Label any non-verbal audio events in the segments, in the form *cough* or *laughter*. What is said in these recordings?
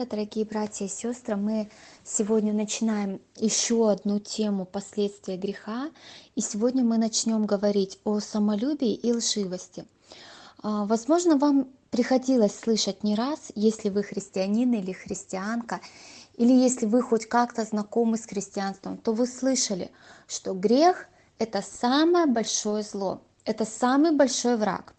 Утро, дорогие братья и сестры. Мы сегодня начинаем еще одну тему последствия греха. И сегодня мы начнем говорить о самолюбии и лживости. А, Возможно, вам приходилось слышать не раз, если вы христианин или христианка, или если вы хоть как-то знакомы с христианством, то вы слышали, что грех – это самое большое зло, это самый большой враг.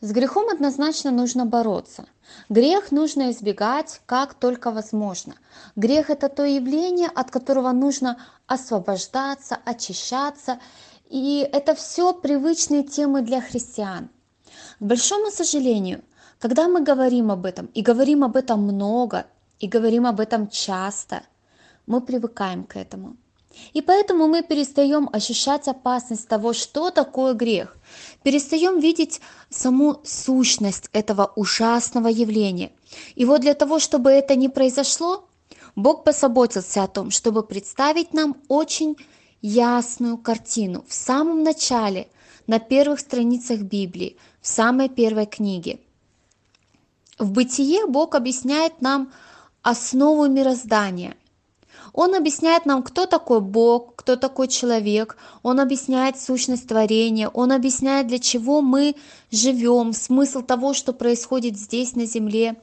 С грехом однозначно нужно бороться. Грех нужно избегать как только возможно. Грех – это то явление, от которого нужно освобождаться, очищаться. И это все привычные темы для христиан. К большому сожалению, когда мы говорим об этом, и говорим об этом много, и говорим об этом часто, мы привыкаем к этому. И поэтому мы перестаем ощущать опасность того, что такое грех. Перестаем видеть саму сущность этого ужасного явления. И вот для того, чтобы это не произошло, Бог позаботился о том, чтобы представить нам очень ясную картину в самом начале, на первых страницах Библии, в самой первой книге. В Бытие Бог объясняет нам основу мироздания – он объясняет нам, кто такой Бог, кто такой человек, он объясняет сущность творения, он объясняет, для чего мы живем, смысл того, что происходит здесь на земле.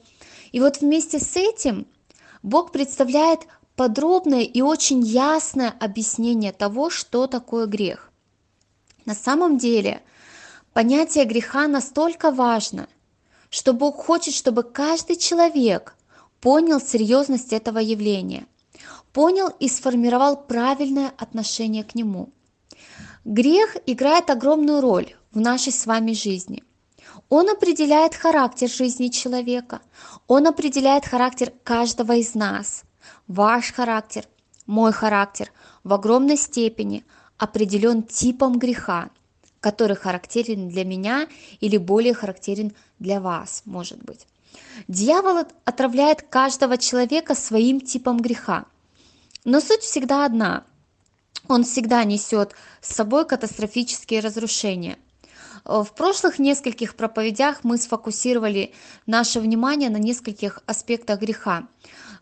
И вот вместе с этим Бог представляет подробное и очень ясное объяснение того, что такое грех. На самом деле, понятие греха настолько важно, что Бог хочет, чтобы каждый человек понял серьезность этого явления – понял и сформировал правильное отношение к нему. Грех играет огромную роль в нашей с вами жизни. Он определяет характер жизни человека, он определяет характер каждого из нас. Ваш характер, мой характер в огромной степени определен типом греха, который характерен для меня или более характерен для вас, может быть. Дьявол отравляет каждого человека своим типом греха – но суть всегда одна. Он всегда несет с собой катастрофические разрушения. В прошлых нескольких проповедях мы сфокусировали наше внимание на нескольких аспектах греха.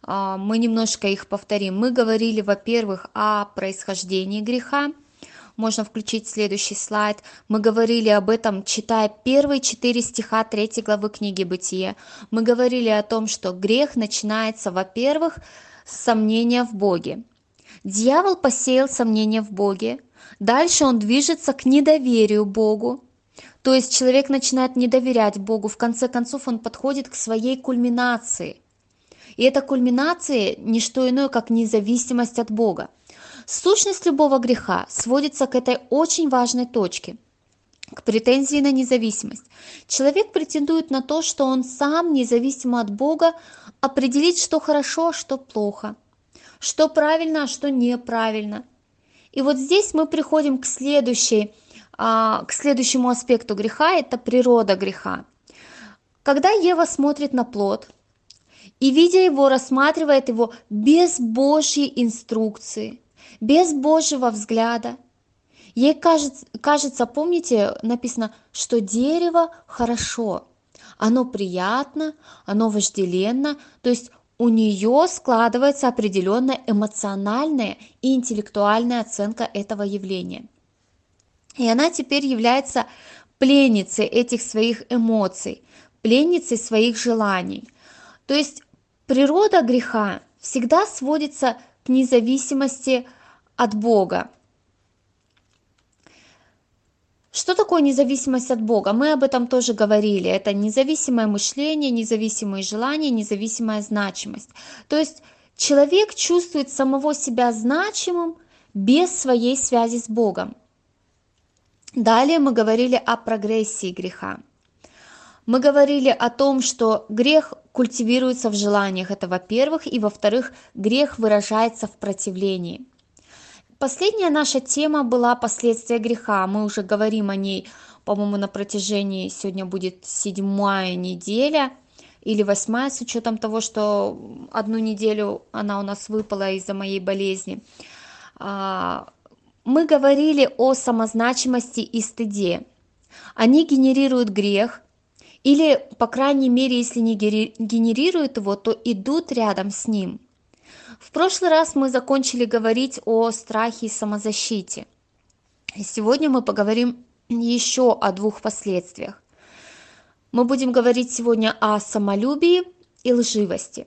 А, мы немножко их повторим. Мы говорили, во-первых, о происхождении греха. Можно включить следующий слайд. Мы говорили об этом, читая первые четыре стиха третьей главы книги «Бытие». Мы говорили о том, что грех начинается, во-первых, сомнения в Боге. Дьявол посеял сомнения в Боге. Дальше он движется к недоверию Богу. То есть человек начинает не доверять Богу. В конце концов он подходит к своей кульминации. И эта кульминация – не что иное, как независимость от Бога. Сущность любого греха сводится к этой очень важной точке – к претензии на независимость. Человек претендует на то, что он сам, независимо от Бога, определит, что хорошо, а что плохо, что правильно, а что неправильно. И вот здесь мы приходим к, следующей, а, к следующему аспекту греха, это природа греха. Когда Ева смотрит на плод и, видя его, рассматривает его без Божьей инструкции, без Божьего взгляда, ей кажется, кажется, помните, написано, что дерево хорошо – оно приятно, оно вожделенно, то есть у нее складывается определенная эмоциональная и интеллектуальная оценка этого явления. И она теперь является пленницей этих своих эмоций, пленницей своих желаний. То есть природа греха всегда сводится к независимости от Бога. Что такое независимость от Бога? Мы об этом тоже говорили. Это независимое мышление, независимые желания, независимая значимость. То есть человек чувствует самого себя значимым без своей связи с Богом. Далее мы говорили о прогрессии греха. Мы говорили о том, что грех культивируется в желаниях, это во-первых, и во-вторых, грех выражается в противлении – Последняя наша тема была последствия греха. Мы уже говорим о ней, по-моему, на протяжении, сегодня будет седьмая неделя или восьмая, с учетом того, что одну неделю она у нас выпала из-за моей болезни. А, мы говорили о самозначимости и стыде. Они генерируют грех, или, по крайней мере, если не генерируют его, то идут рядом с ним. В прошлый раз мы закончили говорить о страхе и самозащите. Сегодня мы поговорим еще о двух последствиях. Мы будем говорить сегодня о самолюбии и лживости.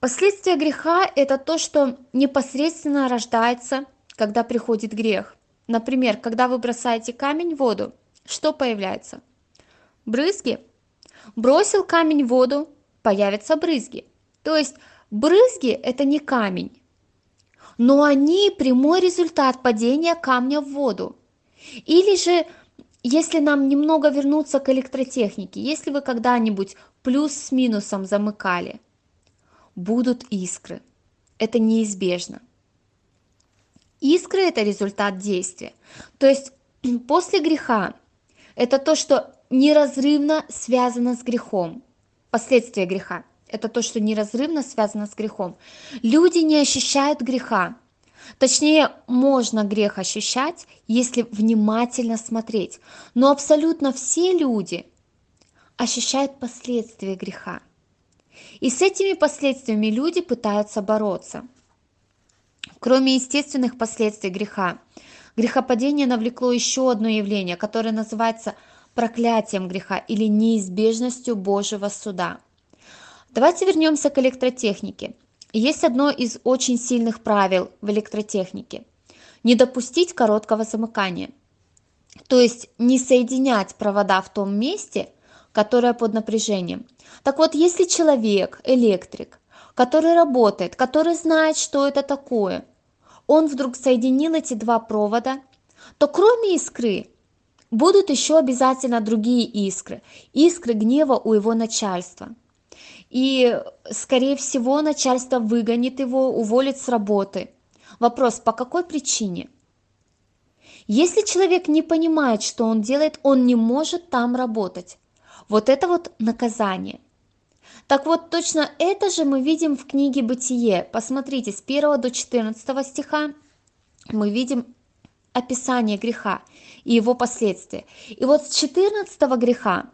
Последствия греха – это то, что непосредственно рождается, когда приходит грех. Например, когда вы бросаете камень в воду, что появляется? Брызги. Бросил камень в воду, появятся брызги. То есть брызги – это не камень, но они прямой результат падения камня в воду. Или же, если нам немного вернуться к электротехнике, если вы когда-нибудь плюс с минусом замыкали, будут искры. Это неизбежно. Искры – это результат действия. То есть *clears throat* после греха это то, что неразрывно связано с грехом. Последствия греха – это то, что неразрывно связано с грехом. Люди не ощущают греха. Точнее, можно грех ощущать, если внимательно смотреть. Но абсолютно все люди ощущают последствия греха. И с этими последствиями люди пытаются бороться. Кроме естественных последствий греха, грехопадение навлекло еще одно явление, которое называется проклятием греха или неизбежностью Божьего суда. Давайте вернемся к электротехнике. Есть одно из очень сильных правил в электротехнике – не допустить короткого замыкания. То есть не соединять провода в том месте, которое под напряжением. Так вот, если человек, электрик, который работает, который знает, что это такое, он вдруг соединил эти два провода, то кроме искры будут еще обязательно другие искры, искры гнева у его начальства. И, скорее всего, начальство выгонит его, уволит с работы. Вопрос, по какой причине? Если человек не понимает, что он делает, он не может там работать. Вот это вот наказание. Так вот, точно это же мы видим в книге «Бытие». Посмотрите, с 1 до 14 стиха мы видим описание греха и его последствия. И вот с 14 греха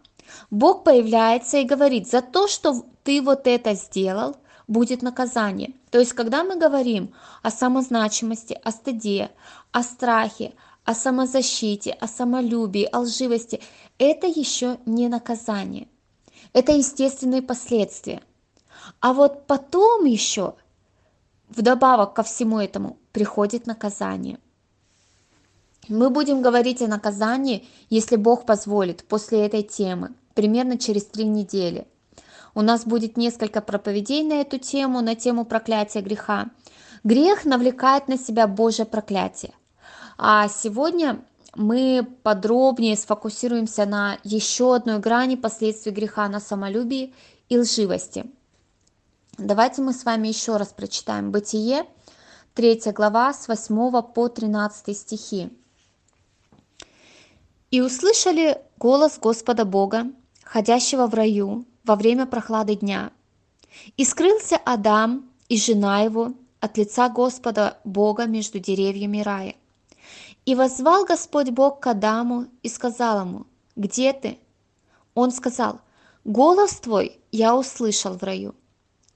Бог появляется и говорит, за то, что ты вот это сделал, будет наказание. То есть, когда мы говорим о самозначимости, о стыде, о страхе, о самозащите, о самолюбии, о лживости, это еще не наказание. Это естественные последствия. А вот потом еще, вдобавок ко всему этому, приходит наказание. Мы будем говорить о наказании, если Бог позволит, после этой темы, примерно через три недели. У нас будет несколько проповедей на эту тему, на тему проклятия греха. Грех навлекает на себя Божье проклятие. А сегодня мы подробнее сфокусируемся на еще одной грани последствий греха на самолюбии и лживости. Давайте мы с вами еще раз прочитаем Бытие, 3 глава, с 8 по 13 стихи. «И услышали голос Господа Бога, ходящего в раю во время прохлады дня. И скрылся Адам и жена его от лица Господа Бога между деревьями рая. И возвал Господь Бог к Адаму и сказал ему, «Где ты?» Он сказал, «Голос твой я услышал в раю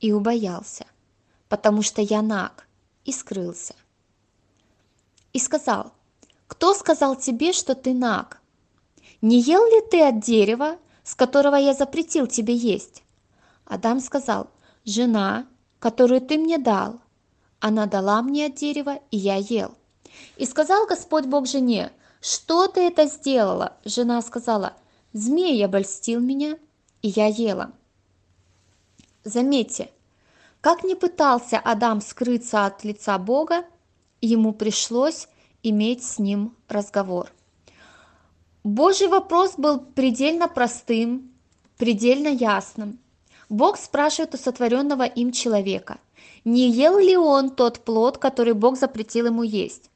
и убоялся, потому что я наг и скрылся». И сказал, «Кто сказал тебе, что ты наг? Не ел ли ты от дерева, с которого я запретил тебе есть?» Адам сказал, «Жена, которую ты мне дал, она дала мне от дерева, и я ел». И сказал Господь Бог жене, что ты это сделала? Жена сказала, змей обольстил меня, и я ела. Заметьте, как не пытался Адам скрыться от лица Бога, ему пришлось иметь с ним разговор. Божий вопрос был предельно простым, предельно ясным. Бог спрашивает у сотворенного им человека, не ел ли он тот плод, который Бог запретил ему есть.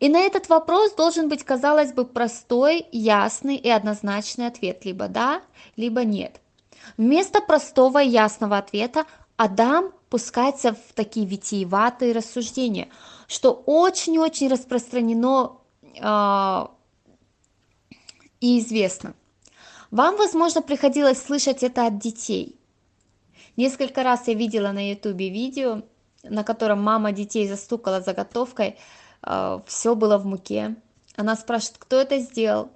И на этот вопрос должен быть, казалось бы, простой, ясный и однозначный ответ, либо да, либо нет. Вместо простого и ясного ответа Адам пускается в такие витиеватые рассуждения, что очень-очень распространено э, и известно. Вам, возможно, приходилось слышать это от детей. Несколько раз я видела на ютубе видео, на котором мама детей застукала заготовкой, э, все было в муке. Она спрашивает, кто это сделал?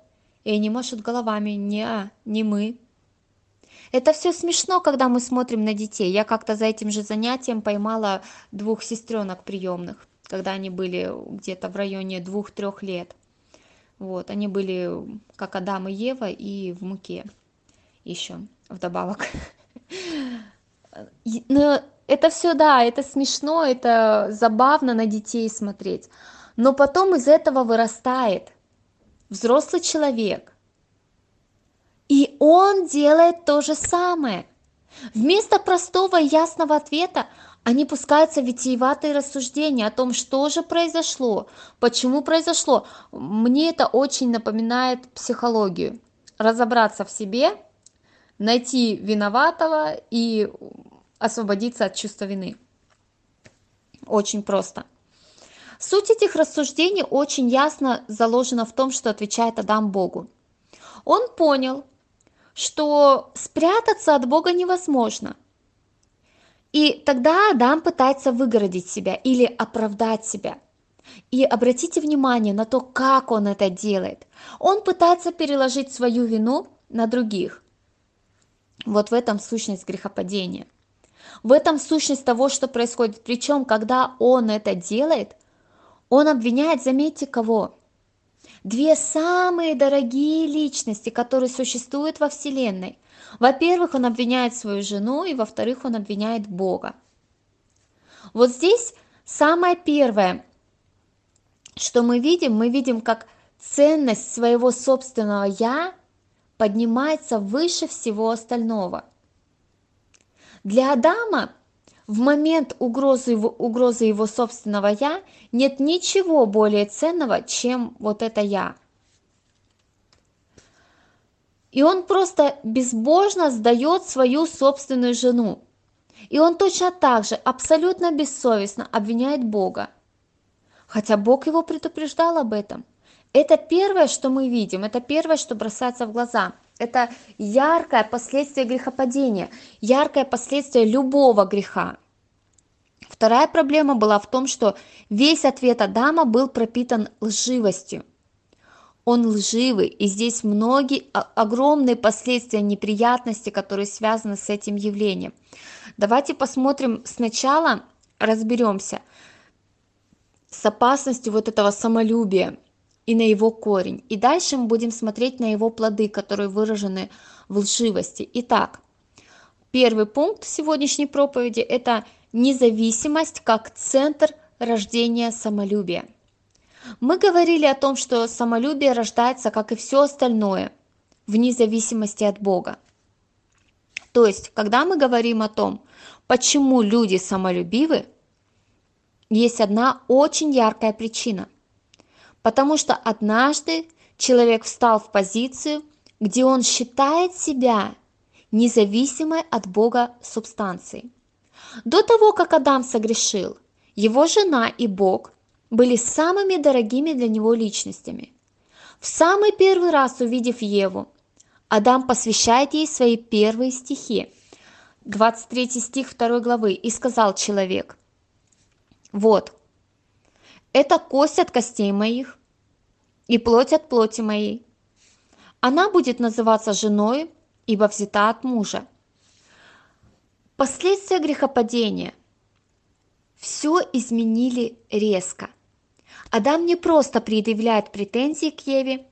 И они машут головами, не, не мы. Это все смешно, когда мы смотрим на детей. Я как-то за этим же занятием поймала двух сестренок приемных, когда они были где-то в районе двух-трех лет. Вот, они были как Адам и Ева и в муке еще вдобавок. *laughs* Но это все, да, это смешно, это забавно на детей смотреть. Но потом из этого вырастает взрослый человек. И он делает то же самое. Вместо простого ясного ответа они пускаются в витиеватые рассуждения о том, что же произошло, почему произошло. Мне это очень напоминает психологию. Разобраться в себе, найти виноватого и освободиться от чувства вины. Очень просто. Суть этих рассуждений очень ясно заложена в том, что отвечает Адам Богу. Он понял, что спрятаться от Бога невозможно. И тогда Адам пытается выгородить себя или оправдать себя. И обратите внимание на то, как он это делает. Он пытается переложить свою вину на других. Вот в этом сущность грехопадения. В этом сущность того, что происходит. Причем, когда он это делает, он обвиняет, заметьте, кого? Две самые дорогие личности, которые существуют во Вселенной. Во-первых, он обвиняет свою жену, и во-вторых, он обвиняет Бога. Вот здесь самое первое, что мы видим, мы видим, как ценность своего собственного «я» поднимается выше всего остального. Для Адама в момент угрозы, угрозы его собственного «я» нет ничего более ценного, чем вот это «я». И он просто безбожно сдает свою собственную жену. И он точно так же абсолютно бессовестно обвиняет Бога. Хотя Бог его предупреждал об этом. Это первое, что мы видим, это первое, что бросается в глаза. Это яркое последствие грехопадения, яркое последствие любого греха. Вторая проблема была в том, что весь ответ Адама был пропитан лживостью. Он лживый, и здесь многие огромные последствия неприятности, которые связаны с этим явлением. Давайте посмотрим сначала, разберемся с опасностью вот этого самолюбия и на его корень. И дальше мы будем смотреть на его плоды, которые выражены в лживости. Итак, первый пункт сегодняшней проповеди – это независимость как центр рождения самолюбия. Мы говорили о том, что самолюбие рождается, как и все остальное, вне зависимости от Бога. То есть, когда мы говорим о том, почему люди самолюбивы, есть одна очень яркая причина. Потому что однажды человек встал в позицию, где он считает себя независимой от Бога субстанцией. До того, как Адам согрешил, его жена и Бог были самыми дорогими для него личностями. В самый первый раз увидев Еву, Адам посвящает ей свои первые стихи. 23 стих 2 главы. «И сказал человек, вот, это кость от костей моих и плоть от плоти моей. Она будет называться женой, ибо взята от мужа. Последствия грехопадения все изменили резко – Адам не просто предъявляет претензии к Еве,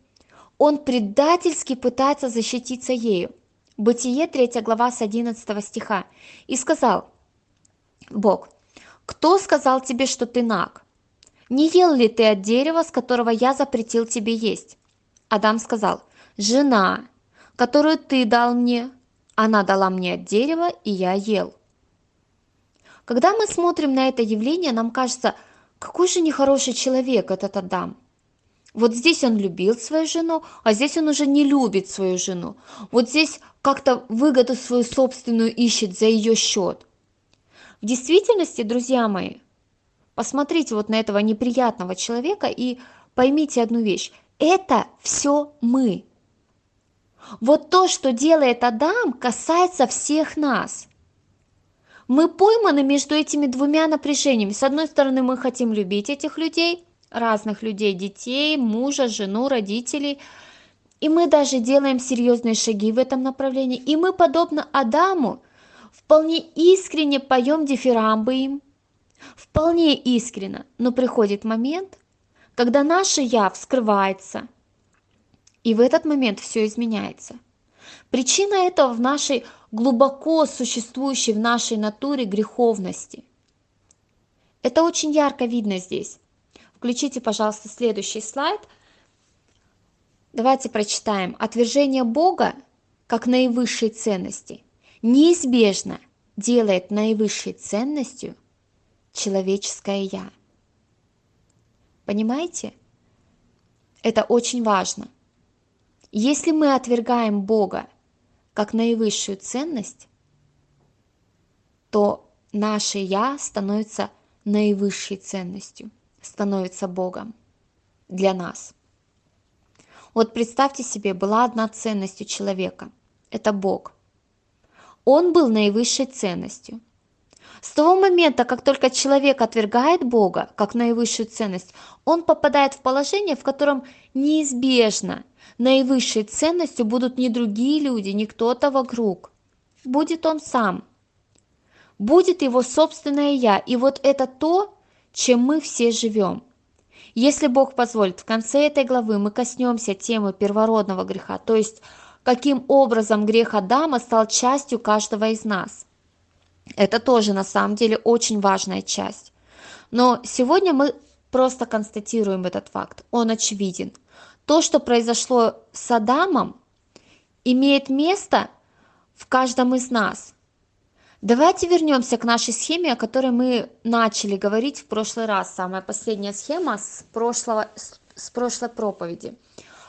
он предательски пытается защититься ею. Бытие 3 глава с 11 стиха. И сказал, Бог, кто сказал тебе, что ты наг? Не ел ли ты от дерева, с которого я запретил тебе есть? Адам сказал, жена, которую ты дал мне, она дала мне от дерева, и я ел. Когда мы смотрим на это явление, нам кажется – какой же нехороший человек этот Адам. Вот здесь он любил свою жену, а здесь он уже не любит свою жену. Вот здесь как-то выгоду свою собственную ищет за ее счет. В действительности, друзья мои, посмотрите вот на этого неприятного человека и поймите одну вещь. Это все мы. Вот то, что делает Адам, касается всех нас. Мы пойманы между этими двумя напряжениями. С одной стороны, мы хотим любить этих людей, разных людей, детей, мужа, жену, родителей. И мы даже делаем серьезные шаги в этом направлении. И мы, подобно Адаму, вполне искренне поем дифирамбы им. Вполне искренно. Но приходит момент, когда наше «я» вскрывается. И в этот момент все изменяется. Причина этого в нашей глубоко существующей в нашей натуре греховности. Это очень ярко видно здесь. Включите, пожалуйста, следующий слайд. Давайте прочитаем. Отвержение Бога как наивысшей ценности неизбежно делает наивысшей ценностью человеческое «я». Понимаете? Это очень важно. Если мы отвергаем Бога как наивысшую ценность, то наше «я» становится наивысшей ценностью, становится Богом для нас. Вот представьте себе, была одна ценность у человека – это Бог. Он был наивысшей ценностью. С того момента, как только человек отвергает Бога как наивысшую ценность, он попадает в положение, в котором неизбежно наивысшей ценностью будут не другие люди, не кто-то вокруг. Будет он сам. Будет его собственное «я». И вот это то, чем мы все живем. Если Бог позволит, в конце этой главы мы коснемся темы первородного греха, то есть каким образом грех Адама стал частью каждого из нас. Это тоже на самом деле очень важная часть. Но сегодня мы просто констатируем этот факт, он очевиден – то, что произошло с Адамом, имеет место в каждом из нас. Давайте вернемся к нашей схеме, о которой мы начали говорить в прошлый раз. Самая последняя схема с, прошлого, с прошлой проповеди.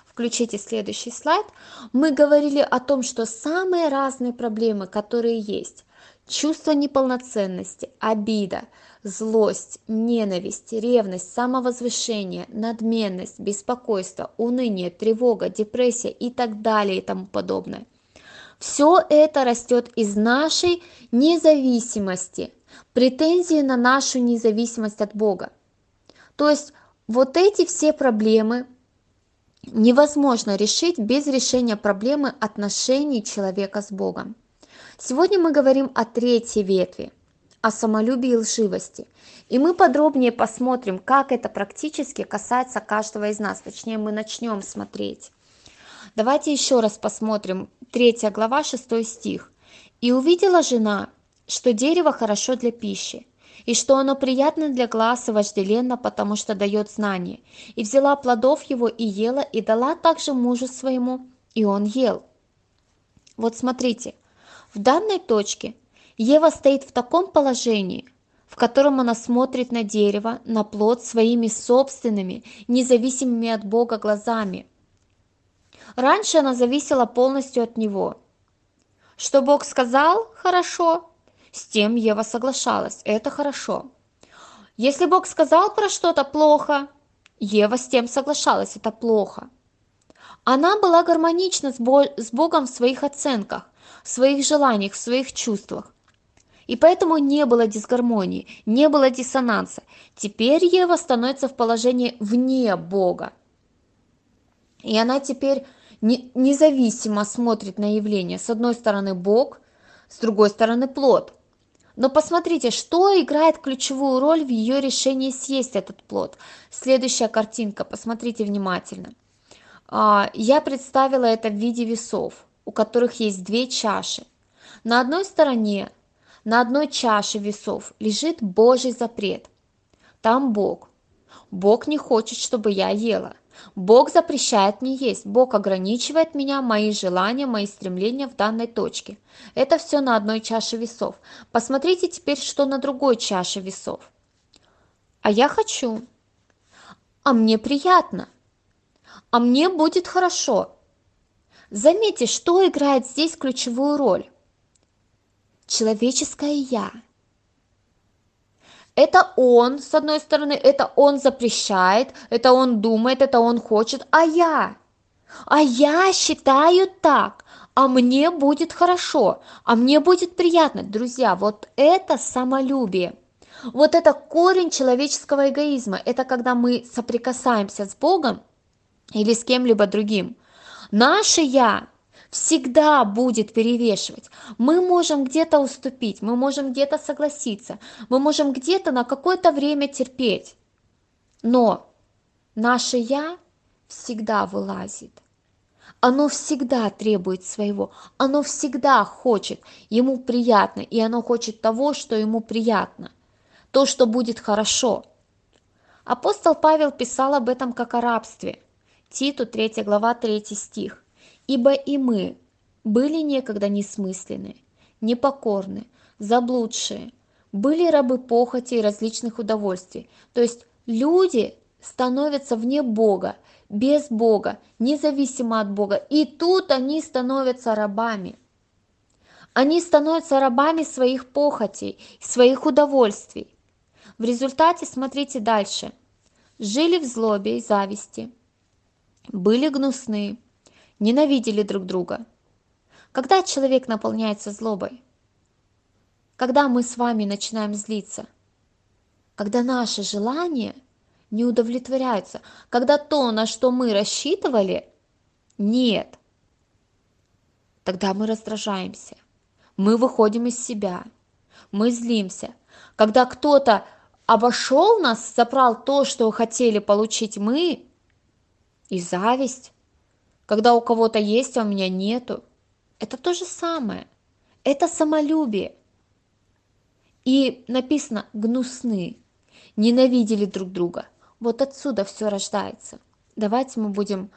Включите следующий слайд. Мы говорили о том, что самые разные проблемы, которые есть, чувство неполноценности, обида, злость, ненависть, ревность, самовозвышение, надменность, беспокойство, уныние, тревога, депрессия и так далее и тому подобное. Все это растет из нашей независимости, претензии на нашу независимость от Бога. То есть вот эти все проблемы невозможно решить без решения проблемы отношений человека с Богом. Сегодня мы говорим о третьей ветви – о самолюбии и лживости. И мы подробнее посмотрим, как это практически касается каждого из нас. Точнее, мы начнем смотреть. Давайте еще раз посмотрим. Третья глава, 6 стих. «И увидела жена, что дерево хорошо для пищи, и что оно приятно для глаз и вожделенно, потому что дает знание. И взяла плодов его и ела, и дала также мужу своему, и он ел». Вот смотрите, в данной точке Ева стоит в таком положении, в котором она смотрит на дерево, на плод своими собственными, независимыми от Бога глазами. Раньше она зависела полностью от Него. Что Бог сказал – хорошо. С тем Ева соглашалась – это хорошо. Если Бог сказал про что-то плохо, Ева с тем соглашалась – это плохо. Она была гармонична с Богом в своих оценках, в своих желаниях, в своих чувствах. И поэтому не было дисгармонии, не было диссонанса. Теперь Ева становится в положении вне Бога. И она теперь не, независимо смотрит на явление. С одной стороны Бог, с другой стороны плод. Но посмотрите, что играет ключевую роль в ее решении съесть этот плод. Следующая картинка, посмотрите внимательно. А, я представила это в виде весов, у которых есть две чаши. На одной стороне на одной чаше весов лежит Божий запрет. Там Бог. Бог не хочет, чтобы я ела. Бог запрещает мне есть. Бог ограничивает меня, мои желания, мои стремления в данной точке. Это все на одной чаше весов. Посмотрите теперь, что на другой чаше весов. А я хочу. А мне приятно. А мне будет хорошо. Заметьте, что играет здесь ключевую роль человеческое «я». Это он, с одной стороны, это он запрещает, это он думает, это он хочет, а я? а я считаю так, а мне будет хорошо, а мне будет приятно. Друзья, вот это самолюбие. Вот это корень человеческого эгоизма. Это когда мы соприкасаемся с Богом или с кем-либо другим. Наше «я» всегда будет перевешивать. Мы можем где-то уступить, мы можем где-то согласиться, мы можем где-то на какое-то время терпеть. Но наше «я» всегда вылазит. Оно всегда требует своего, оно всегда хочет, ему приятно, и оно хочет того, что ему приятно, то, что будет хорошо. Апостол Павел писал об этом как о рабстве. Титу 3 глава 3 стих. «Ибо и мы были некогда несмысленны, непокорны, заблудшие, были рабы похоти и различных удовольствий». То есть люди становятся вне Бога, без Бога, независимо от Бога. И тут они становятся рабами. Они становятся рабами своих похотей, своих удовольствий. В результате, смотрите дальше, жили в злобе и зависти, были гнусны, ненавидели друг друга. Когда человек наполняется злобой? Когда мы с вами начинаем злиться? Когда наши желания – не удовлетворяются, когда то, на что мы рассчитывали, нет. Тогда мы раздражаемся, мы выходим из себя, мы злимся. Когда кто-то обошел нас, забрал то, что хотели получить мы, и зависть, когда у кого-то есть, а у меня нету, это то же самое. Это самолюбие. И написано гнусны, ненавидели друг друга. Вот отсюда все рождается. Давайте мы будем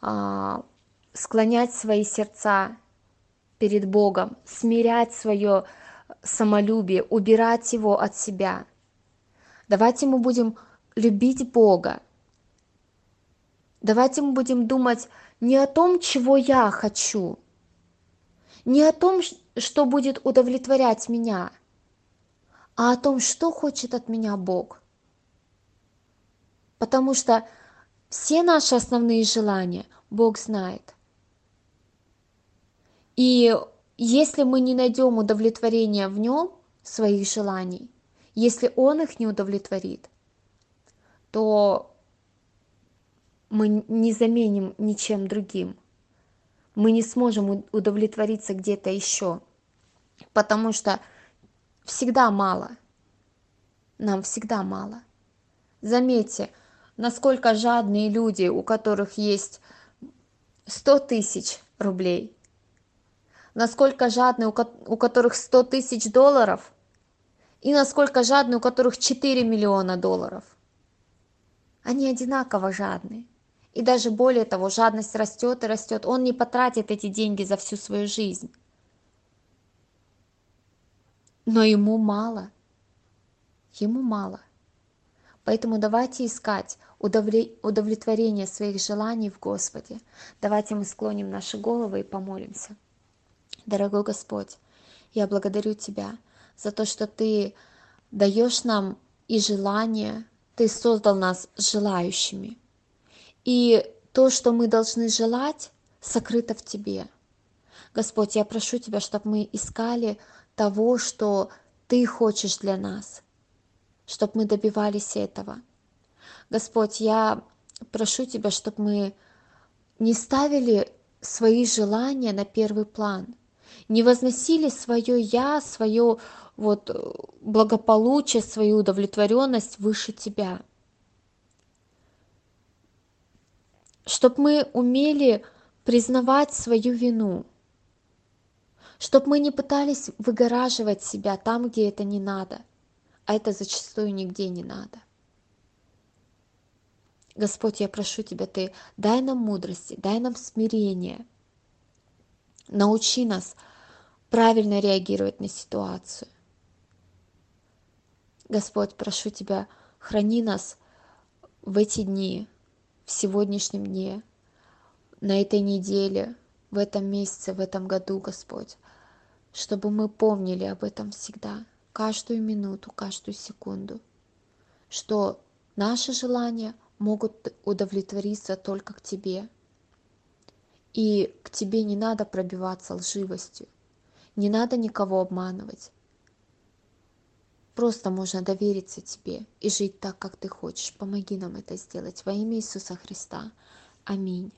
а, склонять свои сердца перед Богом, смирять свое самолюбие, убирать его от себя. Давайте мы будем любить Бога. Давайте мы будем думать не о том, чего я хочу, не о том, что будет удовлетворять меня, а о том, что хочет от меня Бог потому что все наши основные желания Бог знает. И если мы не найдем удовлетворения в нем, своих желаний, если он их не удовлетворит, то мы не заменим ничем другим. Мы не сможем удовлетвориться где-то еще, потому что всегда мало. Нам всегда мало. Заметьте, насколько жадные люди, у которых есть 100 тысяч рублей, насколько жадные, у которых 100 тысяч долларов, и насколько жадные, у которых 4 миллиона долларов. Они одинаково жадны. И даже более того, жадность растет и растет. Он не потратит эти деньги за всю свою жизнь. Но ему мало. Ему мало. Поэтому давайте искать удовлетворение своих желаний в Господе. Давайте мы склоним наши головы и помолимся. Дорогой Господь, я благодарю Тебя за то, что Ты даешь нам и желание, Ты создал нас желающими. И то, что мы должны желать, сокрыто в Тебе. Господь, я прошу Тебя, чтобы мы искали того, что Ты хочешь для нас – чтобы мы добивались этого. Господь, я прошу Тебя, чтобы мы не ставили свои желания на первый план, не возносили свое я, свое вот благополучие, свою удовлетворенность выше Тебя. Чтобы мы умели признавать свою вину, чтобы мы не пытались выгораживать себя там, где это не надо – а это зачастую нигде не надо. Господь, я прошу Тебя, Ты дай нам мудрости, дай нам смирение, научи нас правильно реагировать на ситуацию. Господь, прошу Тебя, храни нас в эти дни, в сегодняшнем дне, на этой неделе, в этом месяце, в этом году, Господь, чтобы мы помнили об этом всегда – каждую минуту, каждую секунду, что наши желания могут удовлетвориться только к Тебе. И к тебе не надо пробиваться лживостью, не надо никого обманывать. Просто можно довериться тебе и жить так, как ты хочешь. Помоги нам это сделать во имя Иисуса Христа. Аминь.